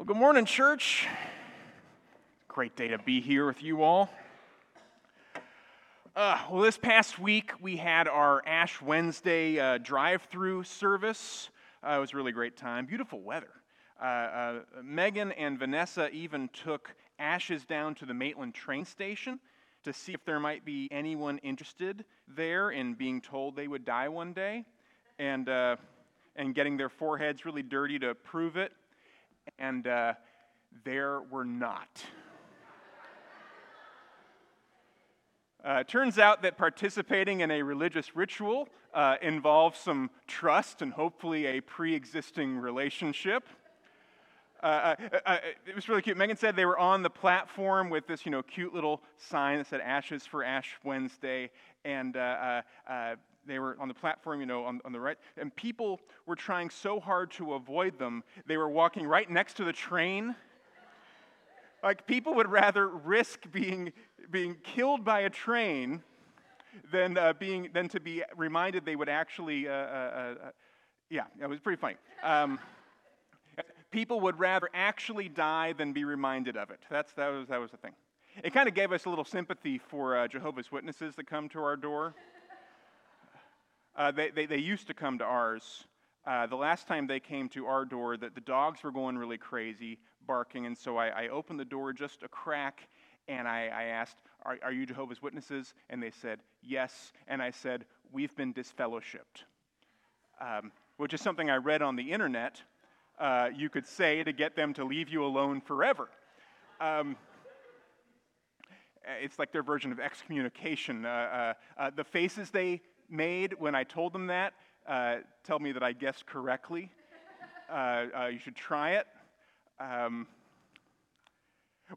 Well, good morning, church. Great day to be here with you all. Uh, well, this past week we had our Ash Wednesday uh, drive through service. Uh, it was a really great time. Beautiful weather. Uh, uh, Megan and Vanessa even took Ashes down to the Maitland train station to see if there might be anyone interested there in being told they would die one day and, uh, and getting their foreheads really dirty to prove it and uh, there were not. Uh, turns out that participating in a religious ritual uh, involves some trust and hopefully a pre existing relationship. Uh, uh, uh, it was really cute. Megan said they were on the platform with this, you know, cute little sign that said "Ashes for Ash Wednesday," and they were on the platform, you know, on, on the right, and people were trying so hard to avoid them. They were walking right next to the train. Like people would rather risk being being killed by a train than uh, being than to be reminded they would actually. Uh, uh, uh yeah, it was pretty funny. Um, people would rather actually die than be reminded of it. That's that was that was the thing. It kind of gave us a little sympathy for uh, Jehovah's Witnesses that come to our door. Uh, they, they, they, used to come to ours. Uh, the last time they came to our door, the, the dogs were going really crazy, barking, and so I, I opened the door just a crack and I, I asked, are, are, you Jehovah's Witnesses? And they said, Yes. And I said, We've been disfellowshipped, um, which is something I read on the internet. Uh, you could say to get them to leave you alone forever. Um, it's like their version of excommunication. Uh, uh, uh the faces they made when I told them that uh, tell me that I guessed correctly. Uh, uh, you should try it. Um,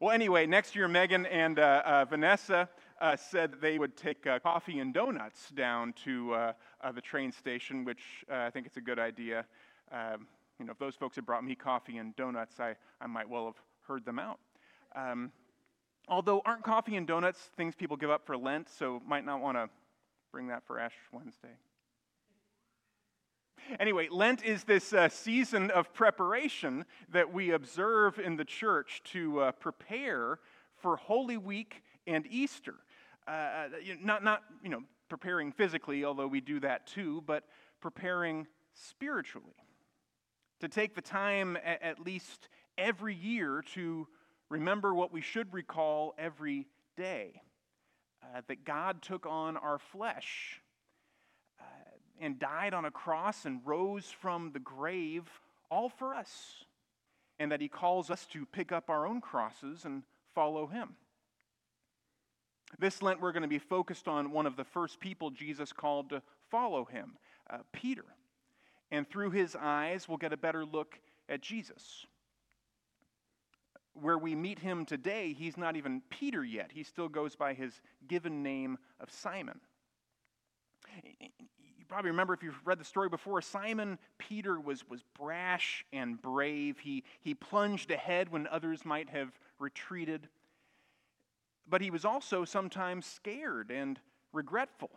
well, anyway, next year, Megan and uh, uh, Vanessa uh, said they would take coffee and donuts down to the train station, which I think it's a good idea. Um, you know, if those folks had brought me coffee and donuts, I, I might well have heard them out. Um, although, aren't coffee and donuts things people give up for Lent, so might not want to bring that for Ash Wednesday. Anyway, Lent is this uh, season of preparation that we observe in the church to uh, prepare for Holy Week and Easter. Uh, not, not, you know, preparing physically, although we do that too, but preparing spiritually. To take the time at, least every year to remember what we should recall every day uh, that God took on our flesh uh, and died on a cross and rose from the grave, all for us, and that He calls us to pick up our own crosses and follow Him. This Lent, we're going to be focused on one of the first people Jesus called to follow Him, uh, Peter. And through his eyes, we'll get a better look at Jesus where we meet him today, he's not even Peter yet. He still goes by his given name of Simon. You probably remember if you've read the story before, Simon Peter was, was brash and brave. He, he plunged ahead when others might have retreated. But he was also sometimes scared and regretful.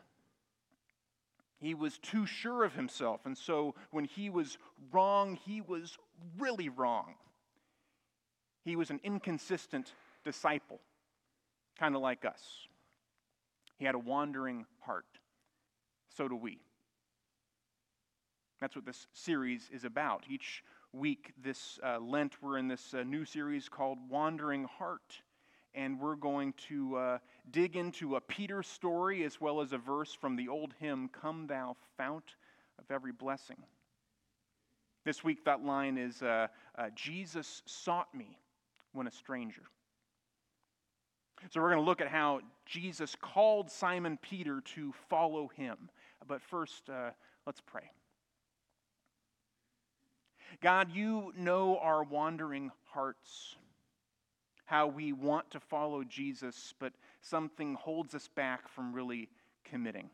He was too sure of himself, and so when he was wrong, he was really wrong. He was an inconsistent disciple, kind of like us. He had a wandering heart. So do we. That's what this series is about. Each week, this uh, Lent, we're in this uh, new series called Wandering Heart. And we're going to uh, dig into a Peter story as well as a verse from the old hymn, Come Thou Fount of Every Blessing. This week, that line is uh, uh, Jesus sought me when a stranger. So we're going to look at how Jesus called Simon Peter to follow him. But first, uh, let's pray. God, you know our wandering hearts, how we want to follow Jesus, but something holds us back from really committing.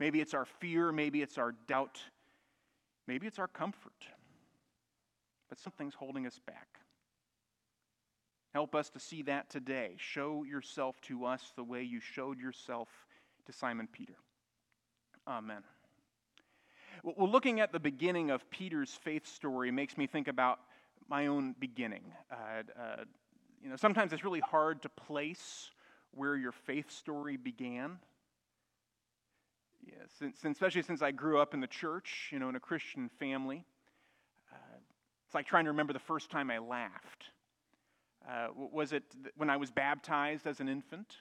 Maybe it's our fear, maybe it's our doubt, maybe it's our comfort but something's holding us back. Help us to see that today. Show yourself to us the way you showed yourself to Simon Peter. Amen. Well, looking at the beginning of Peter's faith story makes me think about my own beginning. Uh, uh, you know, sometimes it's really hard to place where your faith story began. Yeah, since, especially since I grew up in the church, you know, in a Christian family. Uh, it's like trying to remember the first time I laughed. Uh, was it when I was baptized as an infant?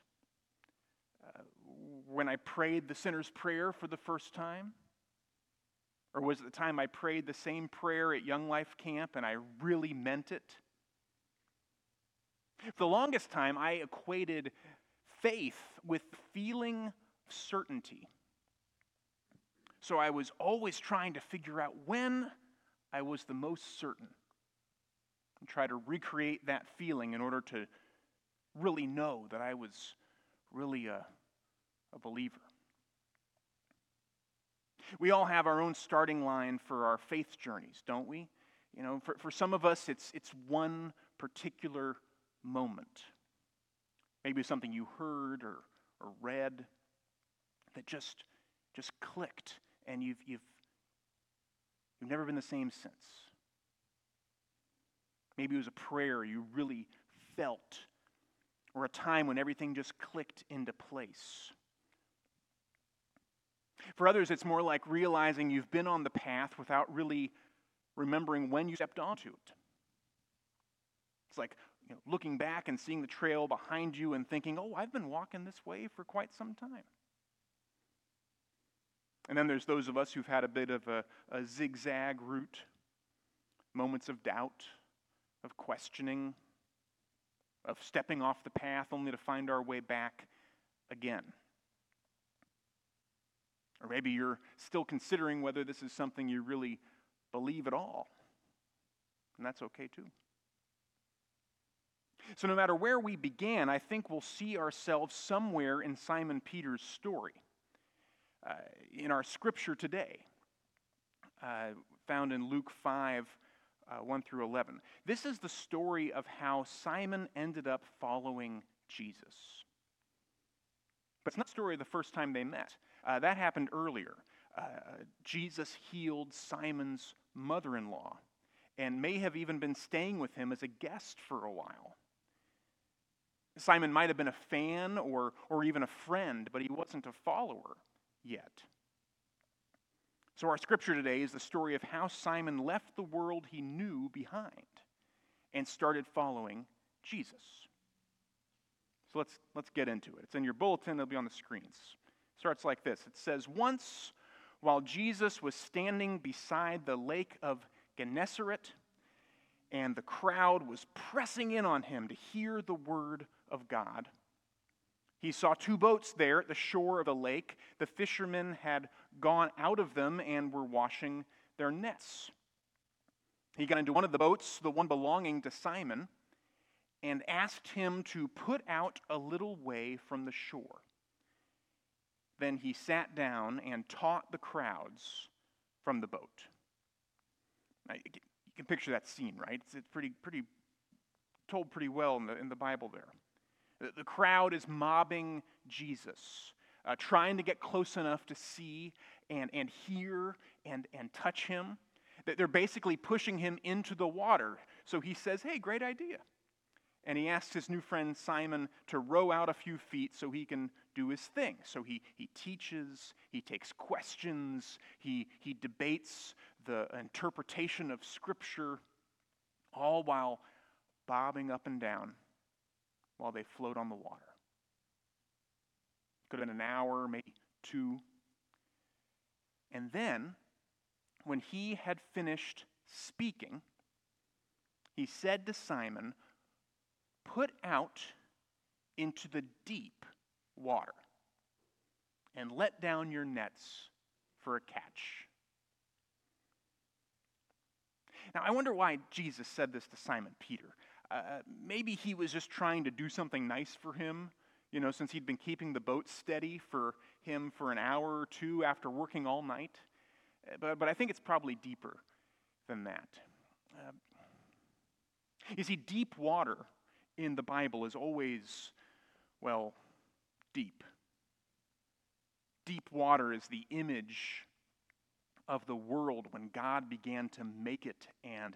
Uh, when I prayed the sinner's prayer for the first time? Or was it the time I prayed the same prayer at Young Life Camp and I really meant it? For the longest time, I equated faith with feeling certainty. So I was always trying to figure out when I was the most certain and try to recreate that feeling in order to really know that I was really a, a believer. We all have our own starting line for our faith journeys, don't we? You know, for, for some of us, it's, it's one particular moment. Maybe something you heard or, or read that just, just clicked and you've, you've, you've never been the same since. Maybe it was a prayer you really felt, or a time when everything just clicked into place. For others, it's more like realizing you've been on the path without really remembering when you stepped onto it. It's like you know, looking back and seeing the trail behind you and thinking, oh, I've been walking this way for quite some time. And then there's those of us who've had a bit of a, a zigzag route, moments of doubt, of questioning, of stepping off the path only to find our way back again. Or maybe you're still considering whether this is something you really believe at all. And that's okay too. So, no matter where we began, I think we'll see ourselves somewhere in Simon Peter's story. Uh, in our scripture today, uh, found in Luke 5 uh, 1 through 11. This is the story of how Simon ended up following Jesus. But it's not the story of the first time they met. Uh, that happened earlier. Uh, Jesus healed Simon's mother in law and may have even been staying with him as a guest for a while. Simon might have been a fan or, or even a friend, but he wasn't a follower yet. So, our scripture today is the story of how Simon left the world he knew behind and started following Jesus. So, let's, let's get into it. It's in your bulletin, it'll be on the screens. Starts like this It says, Once, while Jesus was standing beside the lake of Gennesaret, and the crowd was pressing in on him to hear the word of God. He saw two boats there at the shore of a lake. The fishermen had gone out of them and were washing their nets. He got into one of the boats, the one belonging to Simon, and asked him to put out a little way from the shore. Then he sat down and taught the crowds from the boat. Now, you can picture that scene, right? It's pretty, pretty told pretty well in the, in the Bible there. The crowd is mobbing Jesus, uh, trying to get close enough to see and, and hear and, and touch him. That they're basically pushing him into the water. So he says, Hey, great idea. And he asks his new friend Simon to row out a few feet so he can do his thing. So he, he teaches, he takes questions, he, he debates the interpretation of Scripture, all while bobbing up and down while they float on the water. Could have been an hour, maybe two. And then, when he had finished speaking, he said to Simon, Put out into the deep water and let down your nets for a catch. Now, I wonder why Jesus said this to Simon Peter. Uh, maybe he was just trying to do something nice for him, you know, since he'd been keeping the boat steady for him for an hour or two after working all night. Uh, but, but I think it's probably deeper than that. Uh, you see, deep water in the Bible is always, well, deep. Deep water is the image of the world when God began to make it and,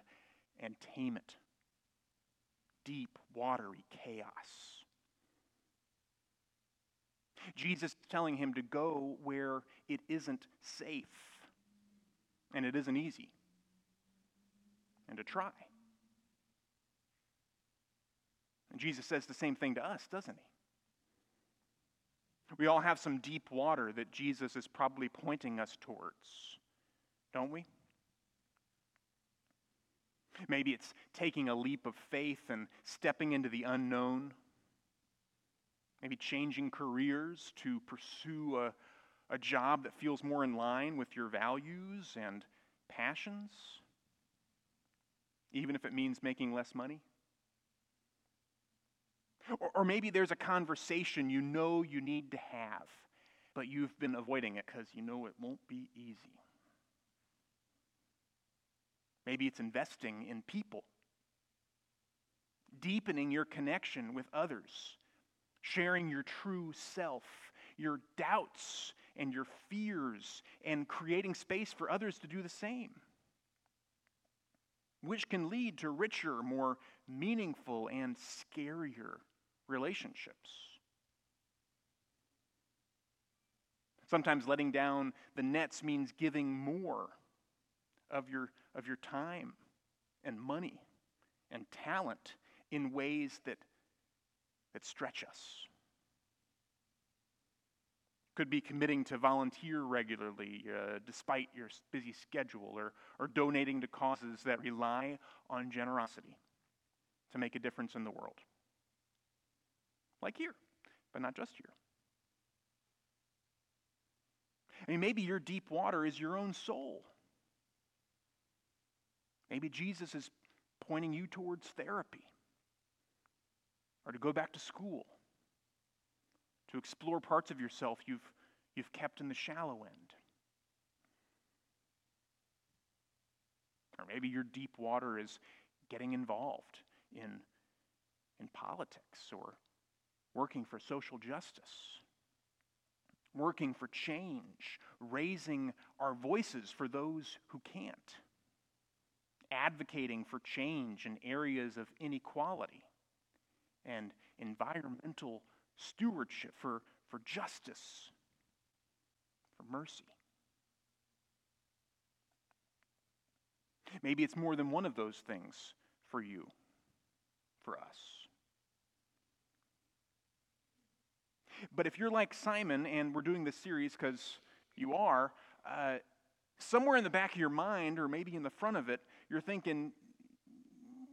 and tame it. Deep, watery chaos. Jesus is telling him to go where it isn't safe and it isn't easy, and to try. And Jesus says the same thing to us, doesn't he? We all have some deep water that Jesus is probably pointing us towards, don't we? Maybe it's taking a leap of faith and stepping into the unknown. Maybe changing careers to pursue a, a job that feels more in line with your values and passions, even if it means making less money. Or, or maybe there's a conversation you know you need to have, but you've been avoiding it because you know it won't be easy. Maybe it's investing in people, deepening your connection with others, sharing your true self, your doubts and your fears, and creating space for others to do the same, which can lead to richer, more meaningful, and scarier relationships. Sometimes letting down the nets means giving more of your, of your time and money and talent in ways that, that stretch us. Could be committing to volunteer regularly uh, despite your busy schedule or, or donating to causes that rely on generosity to make a difference in the world like here, but not just here. I mean, maybe your deep water is your own soul. Maybe Jesus is pointing you towards therapy or to go back to school, to explore parts of yourself you've, you've kept in the shallow end. Or maybe your deep water is getting involved in, in politics or working for social justice, working for change, raising our voices for those who can't, advocating for change in areas of inequality, and environmental stewardship for, for justice, for mercy. Maybe it's more than one of those things for you, for us. But if you're like Simon, and we're doing this series because you are, uh, somewhere in the back of your mind, or maybe in the front of it, you're thinking,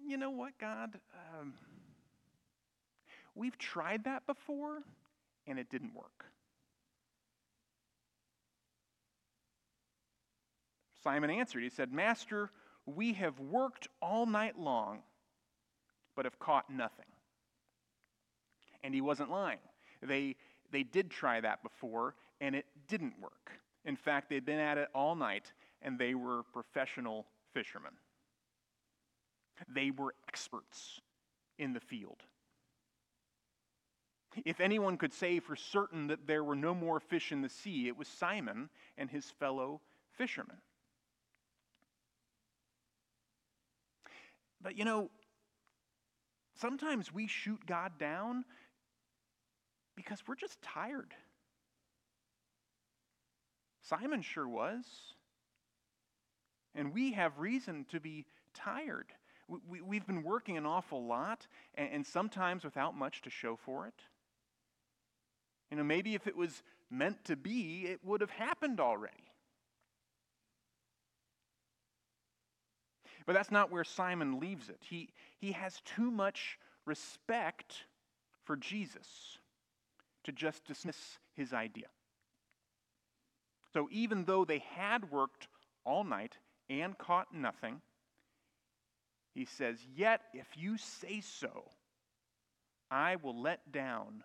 you know what, God? Um, we've tried that before, and it didn't work. Simon answered, He said, Master, we have worked all night long, but have caught nothing. And he wasn't lying. They, they did try that before, and it didn't work. In fact, they'd been at it all night, and they were professional fishermen. They were experts in the field. If anyone could say for certain that there were no more fish in the sea, it was Simon and his fellow fishermen. But you know, sometimes we shoot God down because we're just tired. Simon sure was. And we have reason to be tired. We, we, have been working an awful lot, and, and sometimes without much to show for it. You know, maybe if it was meant to be, it would have happened already. But that's not where Simon leaves it. He, he has too much respect for Jesus to just dismiss his idea. So even though they had worked all night and caught nothing, he says, Yet if you say so, I will let down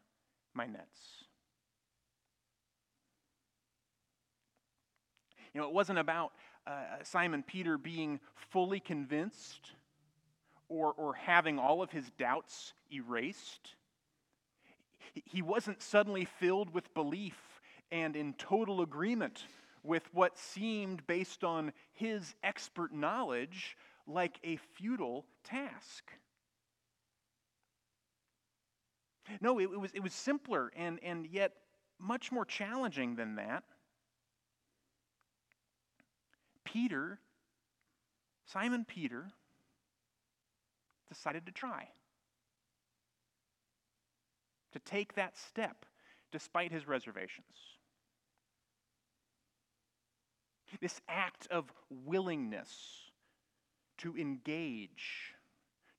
my nets. You know, it wasn't about uh, Simon Peter being fully convinced or, or having all of his doubts erased. He wasn't suddenly filled with belief and in total agreement with what seemed, based on his expert knowledge, like a futile task. No, it, it, was, it was simpler and, and yet much more challenging than that. Peter, Simon Peter, decided to try, to take that step despite his reservations. This act of willingness to engage,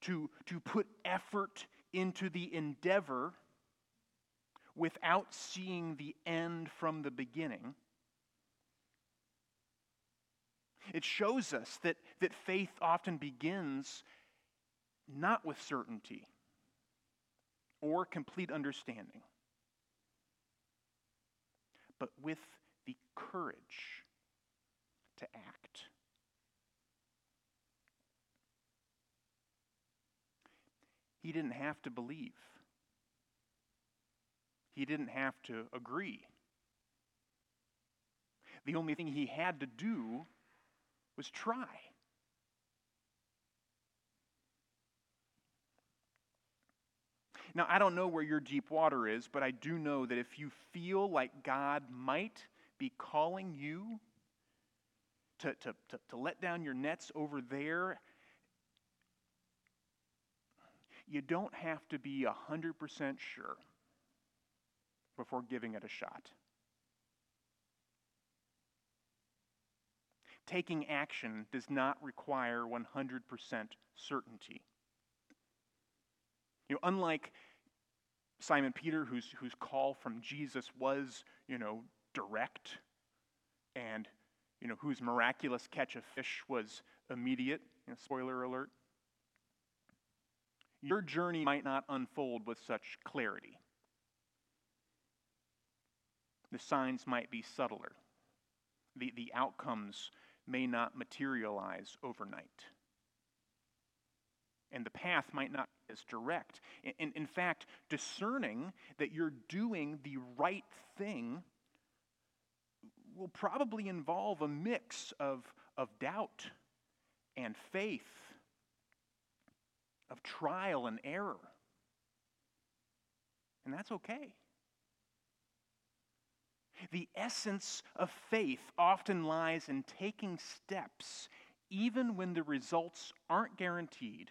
to, to put effort into the endeavor without seeing the end from the beginning. It shows us that, that faith often begins not with certainty or complete understanding, but with the courage to act. He didn't have to believe. He didn't have to agree. The only thing he had to do was try. Now, I don't know where your deep water is, but I do know that if you feel like God might be calling you to, to, to, to let down your nets over there, you don't have to be 100% sure before giving it a shot. Taking action does not require 100% certainty. You know, unlike Simon Peter, whose, whose call from Jesus was, you know, direct, and, you know, whose miraculous catch of fish was immediate, you know, spoiler alert, your journey might not unfold with such clarity. The signs might be subtler. The, the outcomes may not materialize overnight. And the path might not be as direct. In, in, fact, discerning that you're doing the right thing will probably involve a mix of, of doubt and faith, of trial and error. And that's okay. The essence of faith often lies in taking steps even when the results aren't guaranteed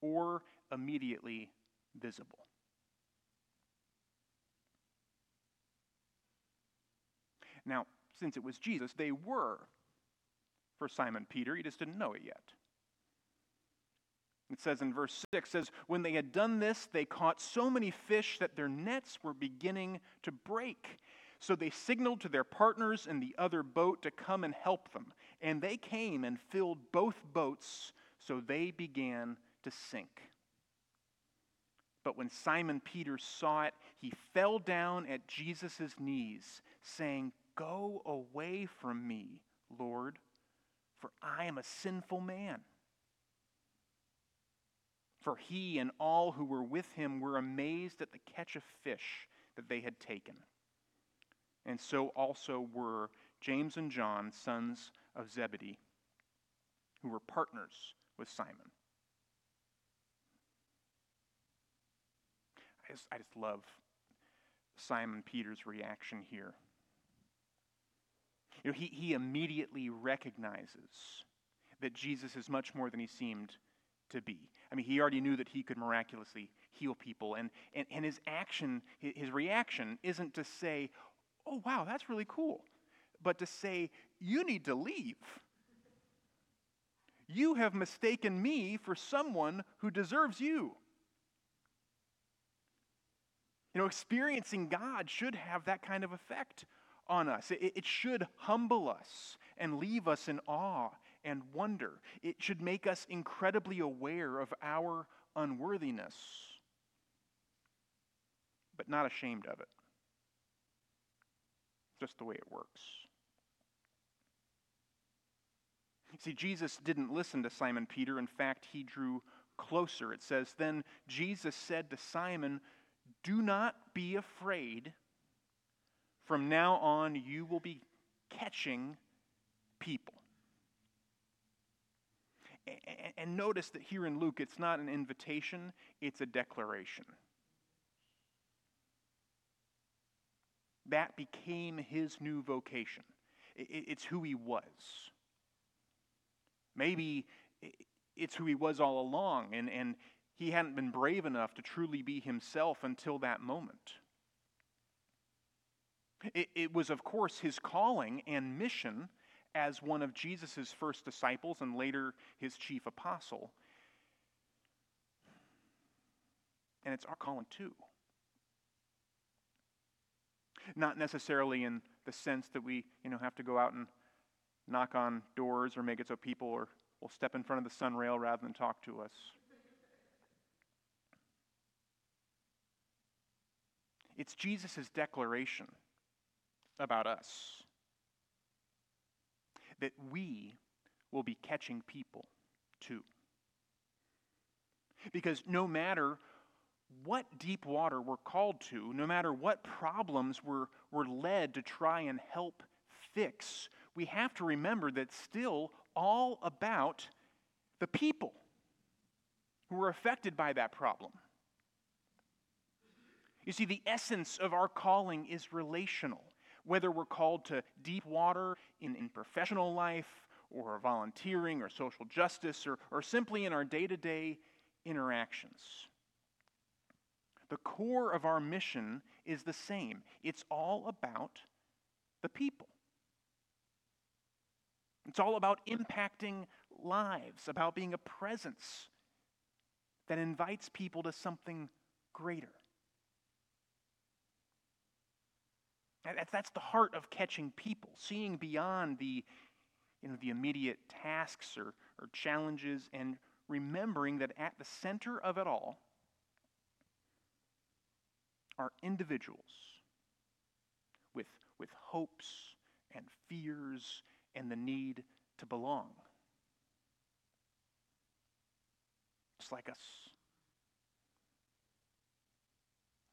or immediately visible. Now, since it was Jesus, they were for Simon Peter. He just didn't know it yet. It says in verse 6 says when they had done this they caught so many fish that their nets were beginning to break. So they signaled to their partners in the other boat to come and help them. And they came and filled both boats, so they began to sink. But when Simon Peter saw it, he fell down at Jesus' knees, saying, Go away from me, Lord, for I am a sinful man. For he and all who were with him were amazed at the catch of fish that they had taken and so also were James and John, sons of Zebedee, who were partners with Simon. I just, I just love Simon Peter's reaction here. You know, he, he immediately recognizes that Jesus is much more than he seemed to be. I mean, he already knew that he could miraculously heal people. And, and, and his action, his reaction, isn't to say, oh, wow, that's really cool. But to say, you need to leave. You have mistaken me for someone who deserves you. You know, experiencing God should have that kind of effect on us. It, it, should humble us and leave us in awe and wonder. It should make us incredibly aware of our unworthiness, but not ashamed of it just the way it works. See, Jesus didn't listen to Simon Peter. In fact, he drew closer. It says, Then Jesus said to Simon, Do not be afraid. From now on, you will be catching people. And notice that here in Luke, it's not an invitation, it's a declaration. That became his new vocation. It's who he was. Maybe it's who he was all along, and, and he hadn't been brave enough to truly be himself until that moment. It, it was, of course, his calling and mission as one of Jesus' first disciples and later his chief apostle. And it's our calling too. Not necessarily in the sense that we, you know, have to go out and knock on doors or make it so people are, will step in front of the SunRail rather than talk to us. It's Jesus' declaration about us that we will be catching people too. Because no matter what deep water we're called to, no matter what problems we're, we're led to try and help fix, we have to remember that still all about the people who are affected by that problem. You see, the essence of our calling is relational whether we're called to deep water in, in professional life or volunteering or social justice or, or simply in our day to day interactions. The core of our mission is the same it's all about the people. It's all about impacting lives, about being a presence that invites people to something greater. That's the heart of catching people, seeing beyond the, you know, the immediate tasks or, or challenges and remembering that at the center of it all are individuals with, with hopes and fears and the need to belong. Just like us.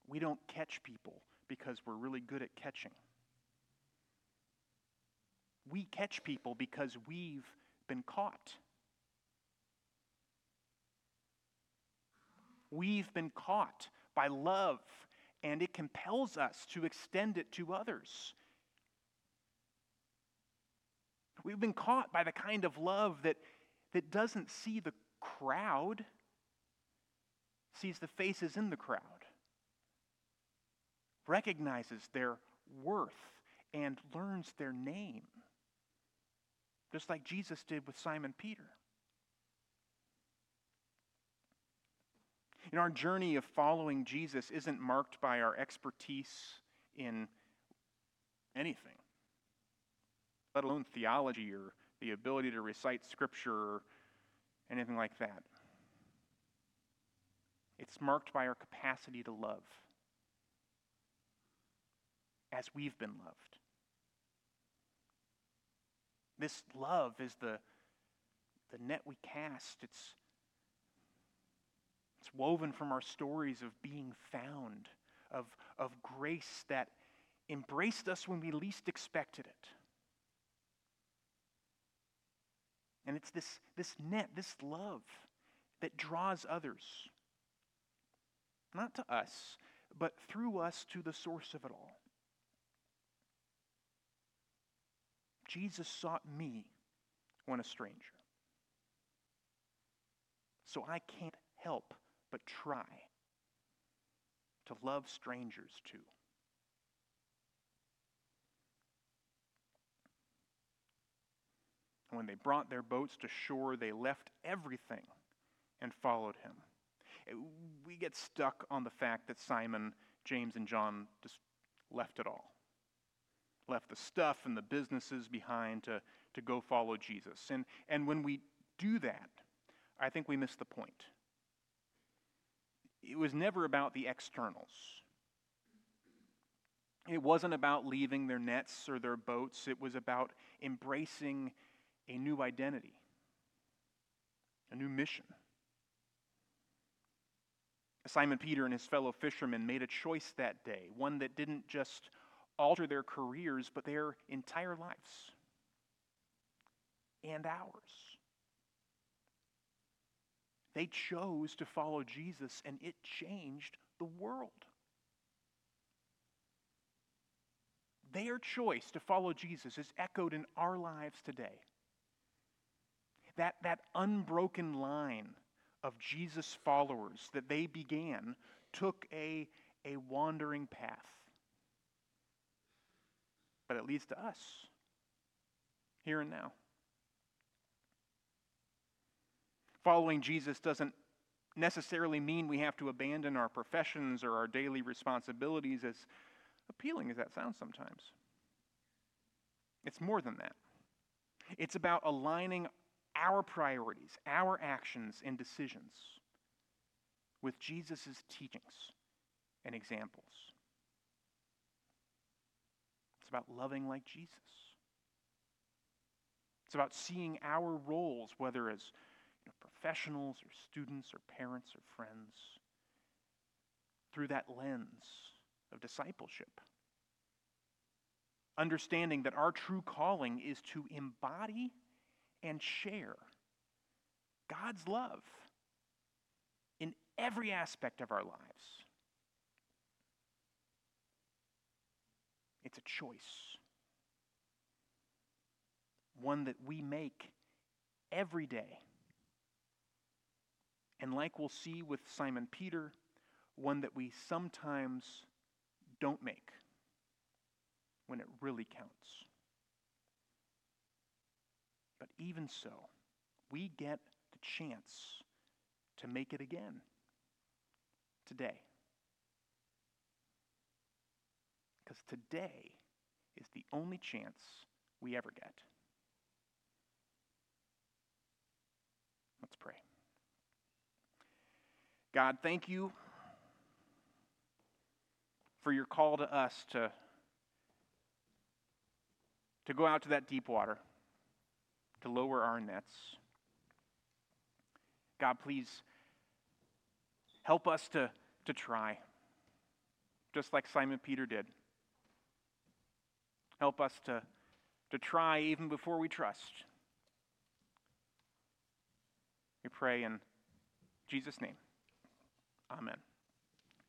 We don't catch people because we're really good at catching. We catch people because we've been caught. We've been caught by love, and it compels us to extend it to others. We've been caught by the kind of love that, that doesn't see the crowd, sees the faces in the crowd recognizes their worth and learns their name, just like Jesus did with Simon Peter. In our journey of following Jesus isn't marked by our expertise in anything, let alone theology or the ability to recite scripture or anything like that. It's marked by our capacity to love as we've been loved. This love is the, the net we cast. It's, it's woven from our stories of being found, of, of grace that embraced us when we least expected it. And it's this, this net, this love, that draws others, not to us, but through us to the source of it all. Jesus sought me when a stranger. So I can't help but try to love strangers too. When they brought their boats to shore, they left everything and followed him. We get stuck on the fact that Simon, James, and John just left it all left the stuff and the businesses behind to, to go follow Jesus. And, and when we do that, I think we miss the point. It was never about the externals. It wasn't about leaving their nets or their boats. It was about embracing a new identity, a new mission. Simon Peter and his fellow fishermen made a choice that day, one that didn't just alter their careers, but their entire lives and ours. They chose to follow Jesus, and it changed the world. Their choice to follow Jesus is echoed in our lives today. That, that unbroken line of Jesus' followers that they began took a, a wandering path. But it leads to us, here and now. Following Jesus doesn't necessarily mean we have to abandon our professions or our daily responsibilities, as appealing as that sounds sometimes. It's more than that. It's about aligning our priorities, our actions, and decisions with Jesus' teachings and examples. About loving like Jesus. It's about seeing our roles, whether as you know, professionals or students or parents or friends, through that lens of discipleship. Understanding that our true calling is to embody and share God's love in every aspect of our lives. It's a choice, one that we make every day. And like we'll see with Simon Peter, one that we sometimes don't make when it really counts. But even so, we get the chance to make it again today. Because today is the only chance we ever get. Let's pray. God, thank you for your call to us to, to go out to that deep water, to lower our nets. God, please help us to, to try, just like Simon Peter did. Help us to, to try even before we trust. We pray in Jesus' name. Amen.